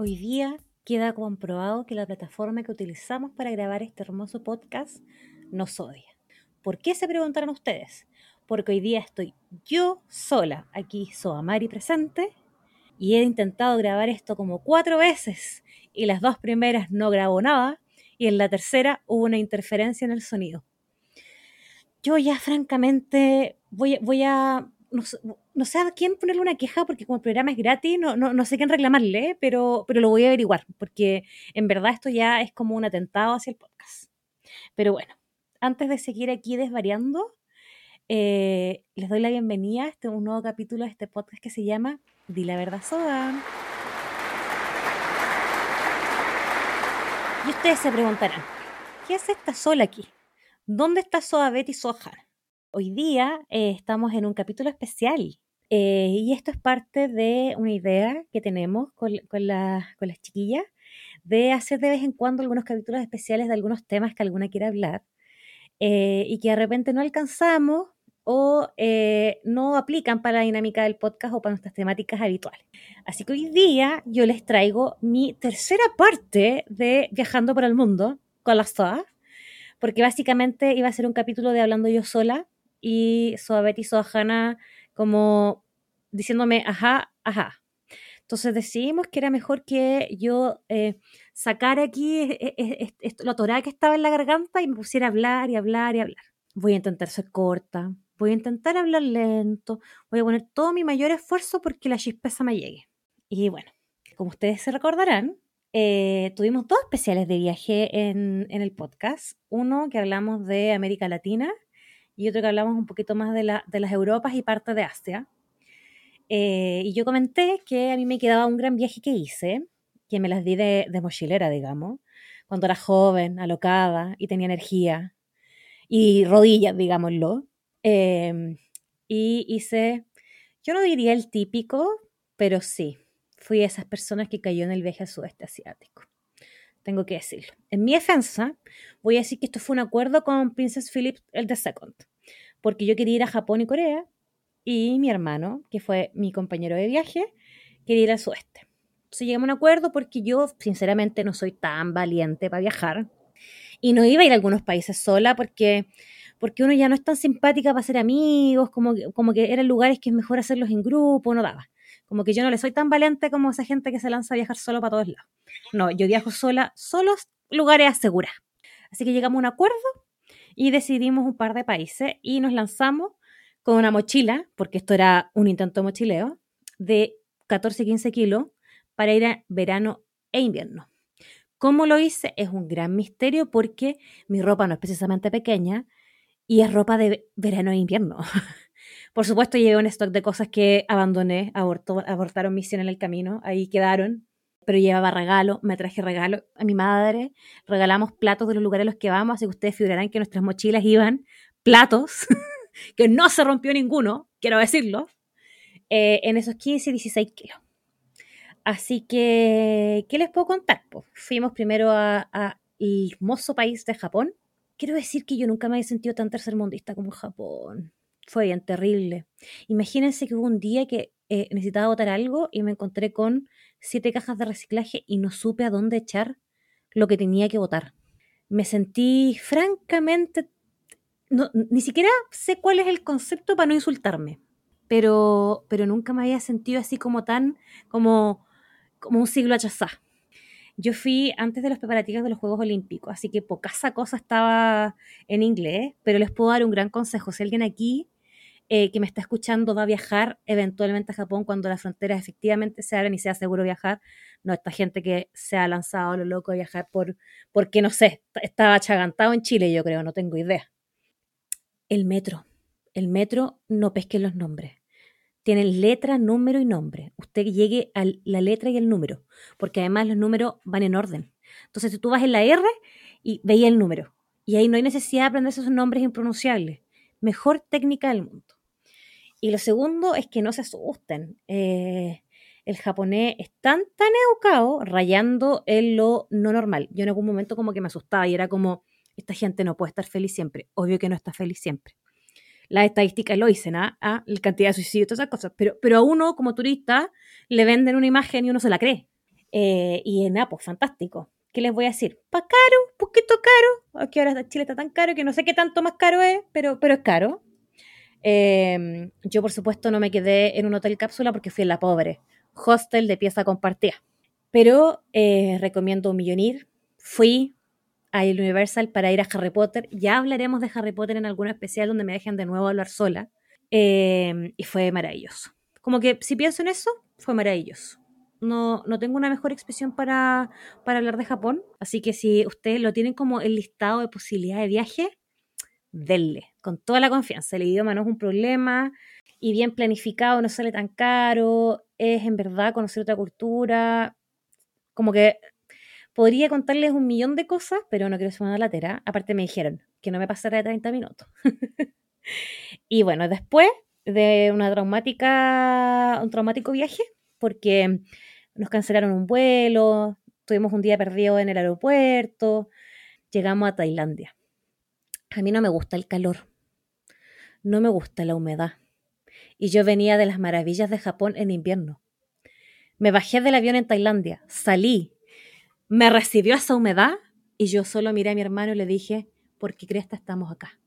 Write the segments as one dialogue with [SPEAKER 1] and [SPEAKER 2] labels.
[SPEAKER 1] Hoy día queda comprobado que la plataforma que utilizamos para grabar este hermoso podcast nos odia. ¿Por qué se preguntaron ustedes? Porque hoy día estoy yo sola aquí, Soamari presente, y he intentado grabar esto como cuatro veces y las dos primeras no grabó nada y en la tercera hubo una interferencia en el sonido. Yo ya francamente voy, a a quién ponerle una queja porque como el programa es gratis, no, no, no sé quién reclamarle, pero, pero lo voy a averiguar porque en verdad esto ya es como un atentado hacia el podcast. Pero bueno, antes de seguir aquí desvariando, eh, les doy la bienvenida a este, un nuevo capítulo de este podcast que se llama Di la verdad soda. Y ustedes se preguntarán, ¿qué hace esta sola aquí? ¿Dónde está Soda Betty Soja? Hoy día eh, estamos en un capítulo especial eh, y esto es parte de una idea que tenemos con, las chiquillas de hacer de vez en cuando algunos capítulos especiales de algunos temas que alguna quiera hablar eh, y que de repente no alcanzamos o no aplican para la dinámica del podcast o para nuestras temáticas habituales. Así que hoy día yo les traigo mi tercera parte de Viajando por el Mundo con las todas, porque básicamente iba a ser un capítulo de Hablando yo sola, y Soabet y Soahana como diciéndome, ajá, ajá. Entonces decidimos que era mejor que yo eh, sacara aquí e, e, e, la torada que estaba en la garganta y me pusiera a hablar y hablar y hablar. Voy a intentar ser corta, voy a intentar hablar lento, voy a poner todo mi mayor esfuerzo porque la chispeza me llegue. Y bueno, como ustedes se recordarán, eh, tuvimos dos especiales de viaje en, en el podcast. Uno que hablamos de América Latina y otro que hablamos un poquito más de, la, de las Europas y parte de Asia. Eh, y yo comenté que a mí me quedaba un gran viaje que hice, que me las di de, de mochilera, digamos, cuando era joven, alocada y tenía energía y rodillas, digámoslo. Em, y hice, yo no diría el típico, pero sí, fui a esas personas que cayó en el viaje al sudeste asiático tengo que decirlo. En mi defensa, voy a decir que esto fue un acuerdo con Princess Philip el II, porque yo quería ir a Japón y Corea, y mi hermano, que fue mi compañero de viaje, quería ir al sudeste. Entonces llegamos a un acuerdo porque yo, sinceramente, no soy tan valiente para viajar, y no iba a ir a algunos países sola porque porque uno ya no es tan simpática para ser amigos, como, como que eran lugares que es mejor hacerlos en grupo, no daba. Como que yo no le soy tan valiente como esa gente que se lanza a viajar solo para todos lados. No, yo viajo sola, solos lugares asegurar. Así que llegamos a un acuerdo y decidimos un par de países y nos lanzamos con una mochila, porque esto era un intento de mochileo, de 14-15 kilos para ir a verano e invierno. ¿Cómo lo hice? Es un gran misterio porque mi ropa no es precisamente pequeña y es ropa de verano e invierno. Por supuesto, llevé un stock de cosas que abandoné, abortaron misión en el camino, ahí quedaron, pero llevaba regalo, me traje regalo a mi madre, regalamos platos de los lugares a los que vamos, así que ustedes figurarán que nuestras mochilas iban platos, que no se rompió ninguno, quiero decirlo, eh, en esos 15 y 16 kilos. Así que, ¿qué les puedo contar? Pues fuimos primero al hermoso país de Japón. Quiero decir que yo nunca me había sentido tan tercermundista como Japón fue bien terrible. Imagínense que hubo un día que eh, necesitaba botar algo y me encontré con siete cajas de reciclaje y no supe a dónde echar lo que tenía que botar. Me sentí francamente... ni siquiera sé cuál es el concepto para no insultarme, pero, pero nunca me había sentido así como tan, como, como un siglo achazá. Yo fui antes de los preparativos de los Juegos Olímpicos, así que pocasa cosa estaba en inglés, pero les puedo dar un gran consejo. Si alguien aquí eh, que me está escuchando va a viajar eventualmente a Japón cuando las fronteras efectivamente se abran y sea seguro viajar. No esta gente que se ha lanzado a lo loco a viajar por, porque no sé, estaba achagantado en Chile, yo creo, no tengo idea. El metro. El metro no pesque los nombres. Tiene letra, número y nombre. Usted llegue a la letra y el número, porque además los números van en orden. Entonces, si tú vas en la R y veía el número, y ahí no hay necesidad de aprender esos nombres impronunciables. Mejor técnica del mundo. Y lo segundo es que no se asusten. Eh, el japonés es tan, educado, rayando en lo no normal. Yo en algún momento como que me asustaba y era como, esta gente no puede estar feliz siempre. Obvio que no está feliz siempre. Las estadísticas lo dicen, ¿ah? ¿Ah? La cantidad de suicidios, todas esas cosas. Pero, pero a uno, como turista, le venden una imagen y uno se la cree. Eh, y en Apo, fantástico. ¿Qué les voy a decir? Pa caro, poquito caro. Aquí ahora Chile está tan caro que no sé qué tanto más caro es, pero, pero es caro. Em, yo, por supuesto, no me quedé en un hotel cápsula porque fui en la pobre. Hostel de pieza compartida. Pero eh, recomiendo millonir. Fui a Universal para ir a Harry Potter. Ya hablaremos de Harry Potter en alguna especial donde me dejen de nuevo hablar sola. Em, y fue maravilloso. Como que si pienso en eso, fue maravilloso. No, no tengo una mejor expresión para, para hablar de Japón. Así que si ustedes lo tienen como el listado de posibilidades de viaje, denle, con toda la confianza. El idioma no es un problema y bien planificado, no sale tan caro, es en verdad conocer otra cultura. Como que podría contarles un millón de cosas, pero no quiero ser una latera. Aparte me dijeron que no me pasara de 30 minutos. y bueno, después de una traumática, un traumático viaje, porque nos cancelaron un vuelo, tuvimos un día perdido en el aeropuerto, llegamos a Tailandia. A mí no me gusta el calor, no me gusta la humedad. Y yo venía de las maravillas de Japón en invierno. Me bajé del avión en Tailandia, salí, me recibió esa humedad y yo solo miré a mi hermano y le dije, ¿por qué crees que estamos acá?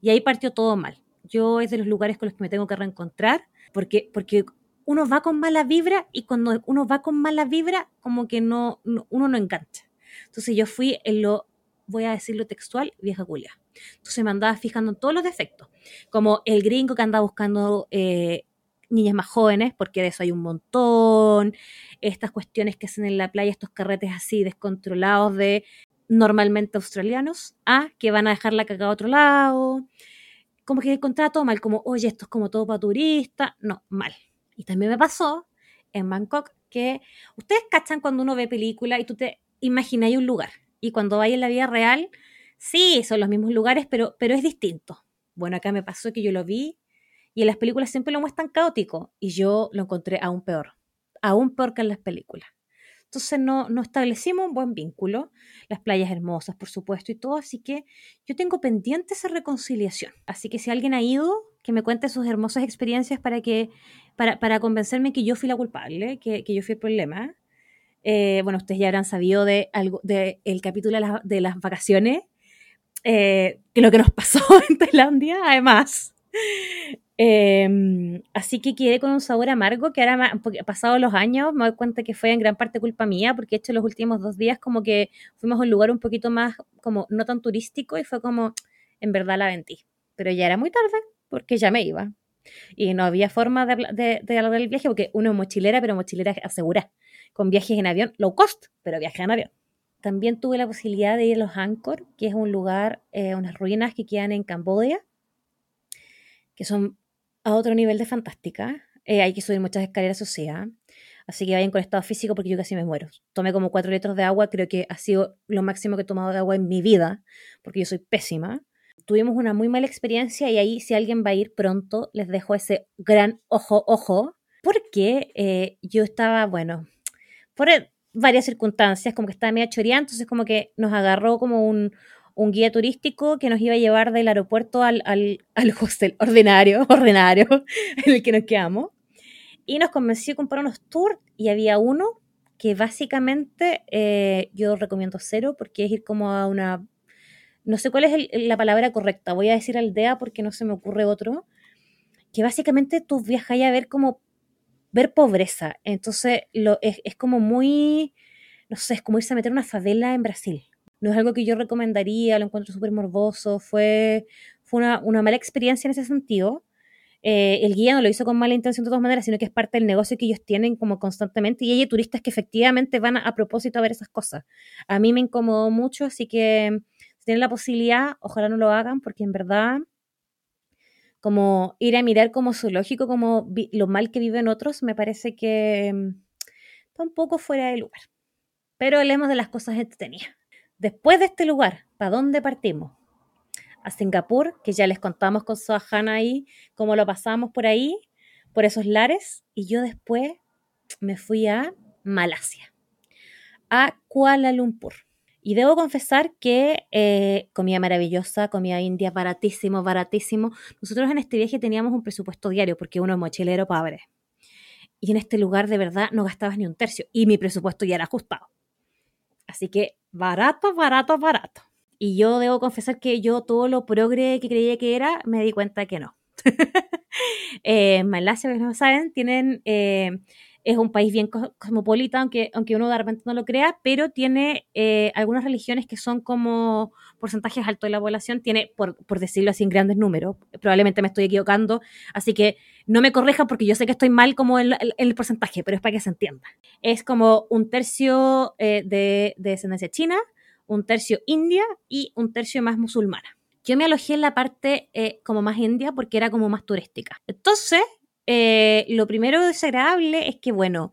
[SPEAKER 1] Y ahí partió todo mal. Yo es de los lugares con los que me tengo que reencontrar porque, porque uno va con mala vibra y cuando uno va con mala vibra como que no, uno no engancha. Entonces yo fui en lo, voy a decirlo textual, vieja culia. Entonces me andaba fijando en todos los defectos, como el gringo que anda buscando eh, niñas más jóvenes, porque de eso hay un montón, estas cuestiones que hacen en la playa, estos carretes así descontrolados de normalmente australianos, a que van a dejar la caca a otro lado, como que encontraba todo mal, como, oye, esto es como todo para turista, no, mal. Y también me pasó en Bangkok que ustedes cachan cuando uno ve película y tú te imagináis un lugar, y cuando vais en la vida real, Sí, son los mismos lugares, pero, pero es distinto. Bueno, acá me pasó que yo lo vi y en las películas siempre lo muestran caótico y yo lo encontré aún peor, aún peor que en las películas. Entonces no, no establecimos un buen vínculo, las playas hermosas, por supuesto, y todo, así que yo tengo pendiente esa reconciliación. Así que si alguien ha ido, que me cuente sus hermosas experiencias para, que, para, para convencerme que yo fui la culpable, que, que yo fui el problema. Eh, bueno, ustedes ya habrán sabido de algo del el capítulo de, de las vacaciones, eh, que lo que nos pasó en Tailandia, además. Em, así que quedé con un sabor amargo que ahora, pasado los años, me doy cuenta que fue en gran parte culpa mía, porque he hecho los últimos dos días como que fuimos a un lugar un poquito más, como no tan turístico, y fue como, en verdad la vendí. Pero ya era muy tarde, porque ya me iba. Y no había forma de, de, de hablar del viaje, porque uno es mochilera, pero mochilera asegura, con viajes en avión, low cost, pero viaje en avión. También tuve la posibilidad de ir a los Angkor, que es un lugar, eh, unas ruinas que quedan en Camboya, que son a otro nivel de fantástica. Eh, hay que subir muchas escaleras, o sea. Así que vayan con estado físico porque yo casi me muero. Tomé como cuatro litros de agua, creo que ha sido lo máximo que he tomado de agua en mi vida, porque yo soy pésima. Tuvimos una muy mala experiencia y ahí si alguien va a ir pronto, les dejo ese gran ojo, ojo, porque eh, yo estaba, bueno, por, varias circunstancias, como que estaba medio choreada, entonces como que nos agarró como un, guía turístico que nos iba a llevar del aeropuerto al, al, hostel ordinario, ordinario, en el que nos quedamos. Y nos convenció de comprar unos tours y había uno que básicamente eh, yo recomiendo cero porque es ir como a una... No sé cuál es la palabra correcta, voy a decir aldea porque no se me ocurre otro, que básicamente tú viajas a ver como ver pobreza. Entonces lo, es, es, como muy, no sé, es como irse a meter una favela en Brasil. No es algo que yo recomendaría, lo encuentro súper morboso, fue, fue una, una, mala experiencia en ese sentido. Eh, el guía no lo hizo con mala intención de todas maneras, sino que es parte del negocio que ellos tienen como constantemente y hay turistas que efectivamente van a, a propósito a ver esas cosas. A mí me incomodó mucho, así que si tienen la posibilidad, ojalá no lo hagan, porque en verdad como ir a mirar como zoológico, como lo mal que viven otros, me parece que mm, está un poco fuera de lugar. Pero hablemos de las cosas entretenidas. Después de este lugar, ¿para dónde partimos? A Singapur, que ya les contamos con Sohana ahí, cómo lo pasamos por ahí, por esos lares, y yo después me fui a Malasia, a Kuala Lumpur. Y debo confesar que eh, comida maravillosa, comida india baratísimo, baratísimo. Nosotros en este viaje teníamos un presupuesto diario porque uno es mochilero pobre. y en este lugar de verdad no gastabas ni un tercio y mi presupuesto ya era ajustado. Así que barato, barato, barato. Y yo debo confesar que yo todo lo progre que creía que era, me di cuenta que no. eh, Malasia, que no saben, tienen eh, es un país bien cosmopolita, aunque, aunque uno de repente no lo crea, pero tiene eh, algunas religiones que son como porcentajes altos de la población, tiene, por, decirlo así, grandes números. Probablemente me estoy equivocando, así que no me corrijan porque yo sé que estoy mal como en, el porcentaje, pero es para que se entienda. Es como un tercio eh, de, descendencia china, un tercio india y un tercio más musulmana. Yo me alojé en la parte eh, como más india porque era como más turística. Entonces, eh, lo primero desagradable es que, bueno,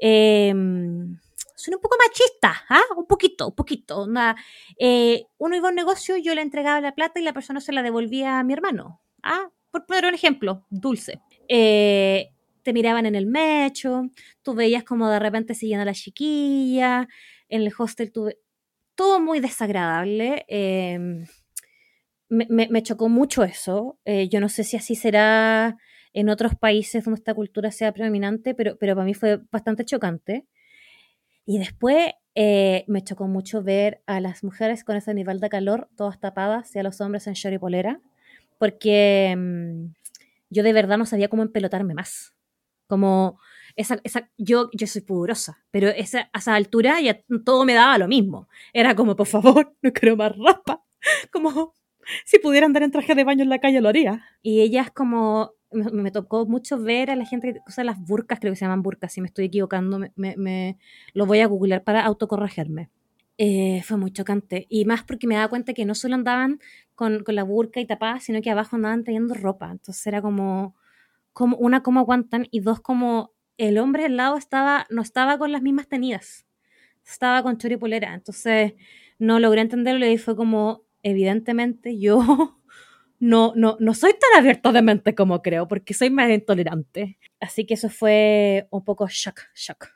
[SPEAKER 1] eh, un poco machistas, ¿ah? Un poquito, un poquito. Eh, uno iba a un negocio, yo le entregaba la plata y la persona se la devolvía a mi hermano. ¿ah? Por poner un ejemplo, dulce. Eh, te miraban en el mecho, tú veías como de repente siguiendo a la chiquilla, en el hostel tuve todo muy desagradable. Me, me, chocó mucho eso. yo no sé si así será en otros países donde esta cultura sea predominante, pero, pero para mí fue bastante chocante. Y después eh, me chocó mucho ver a las mujeres con ese nivel de calor, todas tapadas, y a los hombres en short y polera, porque mm, yo de verdad no sabía cómo empelotarme más. Como esa, esa, yo, yo soy pudorosa, pero esa, a esa altura ya todo me daba lo mismo. Era como, por favor, no quiero más rapa. Como, si pudiera andar en traje de baño en la calle lo haría. Y ellas como me, tocó mucho ver a la gente que usa las burcas, creo que se llaman burcas, si me estoy equivocando, me, me, lo voy a googlear para autocorregirme. Eh, fue muy chocante. Y más porque me daba cuenta que no solo andaban con, con la burca y tapadas, sino que abajo andaban teniendo ropa. Entonces era como, como una, cómo aguantan, y dos, como el hombre al lado estaba, no estaba con las mismas tenidas, estaba con chori polera. Entonces no logré entenderlo y fue como, evidentemente yo no, no, no soy tan abierto de mente como creo, porque soy más intolerante. Así que eso fue un poco shock, shock.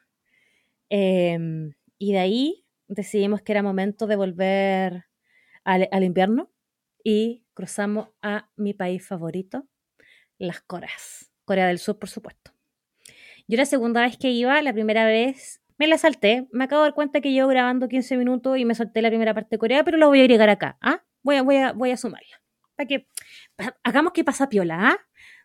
[SPEAKER 1] Em, y de ahí decidimos que era momento de volver al, al, invierno y cruzamos a mi país favorito, las Coreas. Corea del Sur, por supuesto. Yo la segunda vez que iba, la primera vez me la salté. Me acabo de dar cuenta que yo grabando 15 minutos y me salté la primera parte de Corea, pero lo voy a agregar acá. ¿ah? Voy, a, voy, a, voy a sumarla para que hagamos que pasa piola, ¿ah?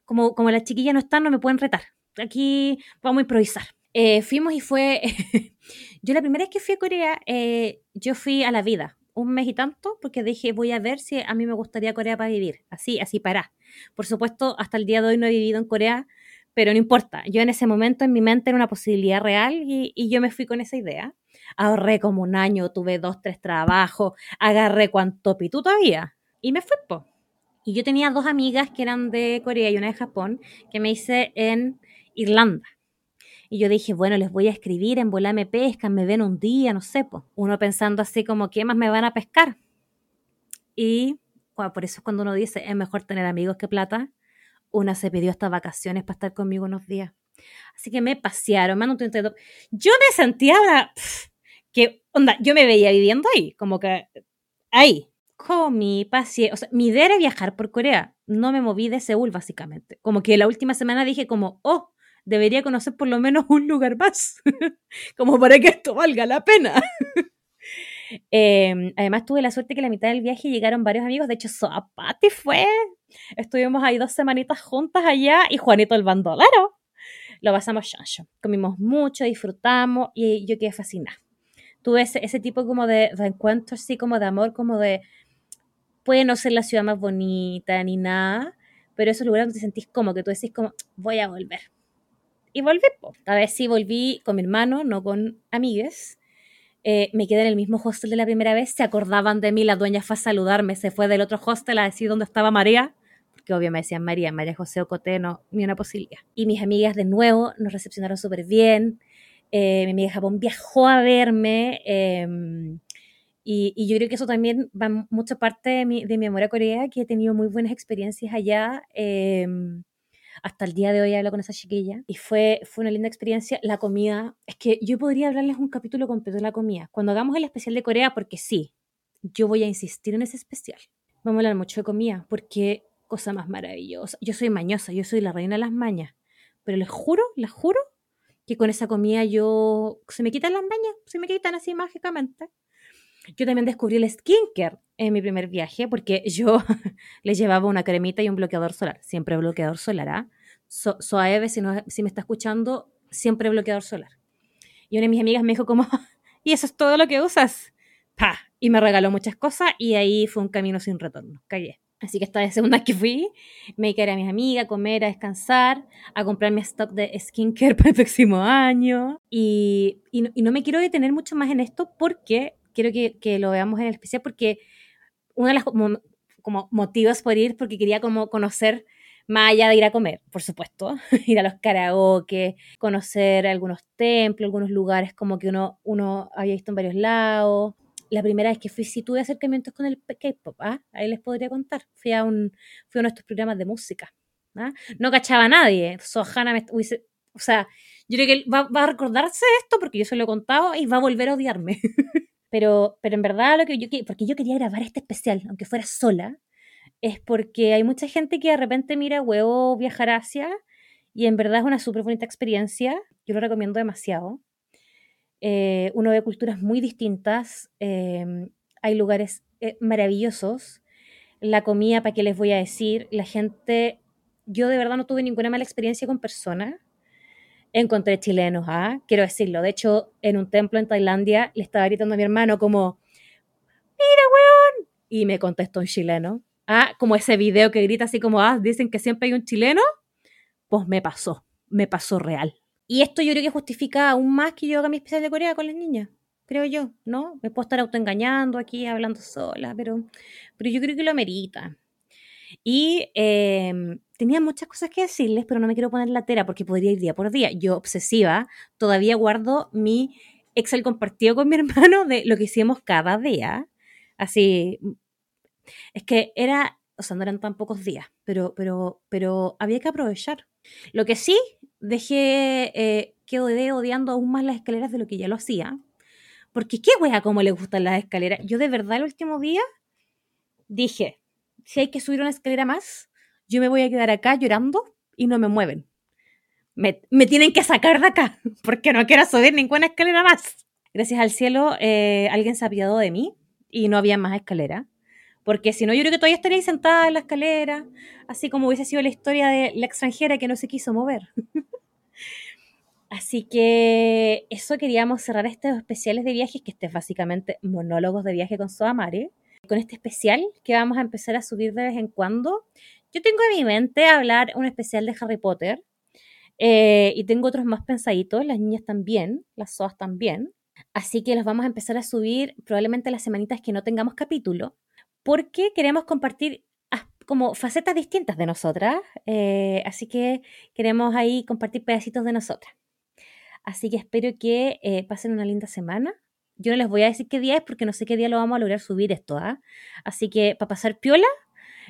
[SPEAKER 1] Como, como las chiquillas no están, no me pueden retar. Aquí vamos a improvisar. Eh, fuimos y fue. yo la primera vez que fui a Corea, eh, yo fui a la vida, un mes y tanto, porque dije, voy a ver si a mí me gustaría Corea para vivir. Así, así para. Por supuesto, hasta el día de hoy no he vivido en Corea, pero no importa. Yo en ese momento en mi mente era una posibilidad real y, y yo me fui con esa idea. Ahorré como un año, tuve dos, tres trabajos, agarré cuanto pitu todavía y me fui, po. Y yo tenía dos amigas que eran de Corea y una de Japón, que me hice en Irlanda. Y yo dije, bueno, les voy a escribir, en bola me pescan, me ven un día, no sé, pues. Uno pensando así como, ¿qué más me van a pescar? Y por eso es cuando uno dice, es mejor tener amigos que plata. Una se pidió estas vacaciones para estar conmigo unos días. Así que me pasearon, me Yo me sentía, que, onda, yo me veía viviendo ahí, como que ahí, mi paciencia, o sea, mi idea era viajar por Corea, no me moví de Seúl básicamente. Como que la última semana dije como, oh, debería conocer por lo menos un lugar más, como para que esto valga la pena. Em, además tuve la suerte que la mitad del viaje llegaron varios amigos, de hecho Zapati fue, estuvimos ahí dos semanitas juntas allá y Juanito el bandolero. Lo pasamos chancho, comimos mucho, disfrutamos y yo quedé fascinada. Tuve ese, ese tipo como de, de encuentro así como de amor, como de puede no ser la ciudad más bonita ni nada, pero esos lugares donde te sentís como que tú decís como, voy a volver. Y volví, a ver si volví con mi hermano, no con amigues. Eh, me quedé en el mismo hostel de la primera vez, se acordaban de mí, la dueña fue a saludarme, se fue del otro hostel a decir dónde estaba María, porque obvio me decían María, María José Ocote, no, ni una posibilidad. Y mis amigas de nuevo nos recepcionaron súper bien, eh, mi amiga de Japón viajó a verme, eh, y, yo creo que eso también va mucha parte de mi, de mi amor a Corea, que he tenido muy buenas experiencias allá. Em, hasta el día de hoy hablo con esa chiquilla y fue, fue una linda experiencia. La comida, es que yo podría hablarles un capítulo completo de la comida. Cuando hagamos el especial de Corea, porque sí, yo voy a insistir en ese especial. Vamos a hablar mucho de comida, porque cosa más maravillosa. Yo soy mañosa, yo soy la reina de las mañas, pero les juro, les juro que con esa comida yo se me quitan las mañas, se me quitan así mágicamente. Yo también descubrí el skincare en mi primer viaje porque yo le llevaba una cremita y un bloqueador solar. Siempre bloqueador solar, ¿ah? So, Soaeve, si, no, si me está escuchando, siempre bloqueador solar. Y una de mis amigas me dijo como, ¿y eso es todo lo que usas? ¡Pah! Y me regaló muchas cosas y ahí fue un camino sin retorno. Callé. Así que esta vez segunda que fui, me quedé a mis amigas, a comer, a descansar, a comprar mi stock de skincare para el próximo año. Y, y, no, y no me quiero detener mucho más en esto porque quiero que, que, lo veamos en el especial porque uno de los como, como, motivos por ir, porque quería como conocer más allá de ir a comer, por supuesto, ir a los karaoke, conocer algunos templos, algunos lugares como que uno, uno había visto en varios lados. La primera vez que fui, sí tuve acercamientos con el K-pop, ¿ah? ahí les podría contar. Fui a, un, fui a uno de estos programas de música. ¿ah? No cachaba a nadie. Sohana me hubiese, o sea, yo creo que va, va, a recordarse esto porque yo se lo he contado y va a volver a odiarme. Pero, pero en verdad lo que yo porque yo quería grabar este especial, aunque fuera sola, es porque hay mucha gente que de repente mira huevo viajar hacia y en verdad es una súper bonita experiencia. Yo lo recomiendo demasiado. Eh, uno ve culturas muy distintas, eh, hay lugares eh, maravillosos. La comida, ¿para qué les voy a decir? La gente, yo de verdad no tuve ninguna mala experiencia con personas encontré chilenos, ¿ah? Quiero decirlo. De hecho, en un templo en Tailandia le estaba gritando a mi hermano como, mira, weón. Y me contestó un chileno. Ah, como ese video que grita así como, ah, dicen que siempre hay un chileno. Pues me pasó, me pasó real. Y esto yo creo que justifica aún más que yo haga mi especial de Corea con las niñas, creo yo, ¿no? Me puedo estar autoengañando aquí, hablando sola, pero, pero yo creo que lo amerita. Y eh, tenía muchas cosas que decirles, pero no me quiero poner la tera porque podría ir día por día. Yo, obsesiva, todavía guardo mi Excel compartido con mi hermano de lo que hicimos cada día. Así, es que era, o sea, no eran tan pocos días, pero, pero, pero había que aprovechar. Lo que sí, dejé, eh, quedé odiando aún más las escaleras de lo que ya lo hacía. Porque qué wea cómo le gustan las escaleras. Yo de verdad el último día dije, si hay que subir una escalera más, yo me voy a quedar acá llorando y no me mueven. Me, me tienen que sacar de acá porque no quiero subir ninguna escalera más. Gracias al cielo, eh, alguien se apiadó de mí y no había más escalera. Porque si no, yo creo que todavía estaría ahí sentada en la escalera, así como hubiese sido la historia de la extranjera que no se quiso mover. Así que eso queríamos cerrar estos especiales de viajes, que este es básicamente monólogos de viaje con Soamare, con este especial que vamos a empezar a subir de vez en cuando. Yo tengo en mi mente hablar un especial de Harry Potter eh, y tengo otros más pensaditos, las niñas también, las SOAS también. Así que los vamos a empezar a subir probablemente las semanitas que no tengamos capítulo, porque queremos compartir como facetas distintas de nosotras. Eh, así que queremos ahí compartir pedacitos de nosotras. Así que espero que eh, pasen una linda semana. Yo no les voy a decir qué día es porque no sé qué día lo vamos a lograr subir esto. ¿ah? Así que para pasar piola,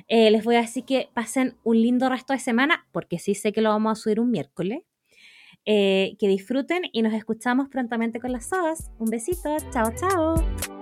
[SPEAKER 1] eh, les voy a decir que pasen un lindo resto de semana, porque sí sé que lo vamos a subir un miércoles. Eh, que disfruten y nos escuchamos prontamente con las sodas. Un besito, chao, chao.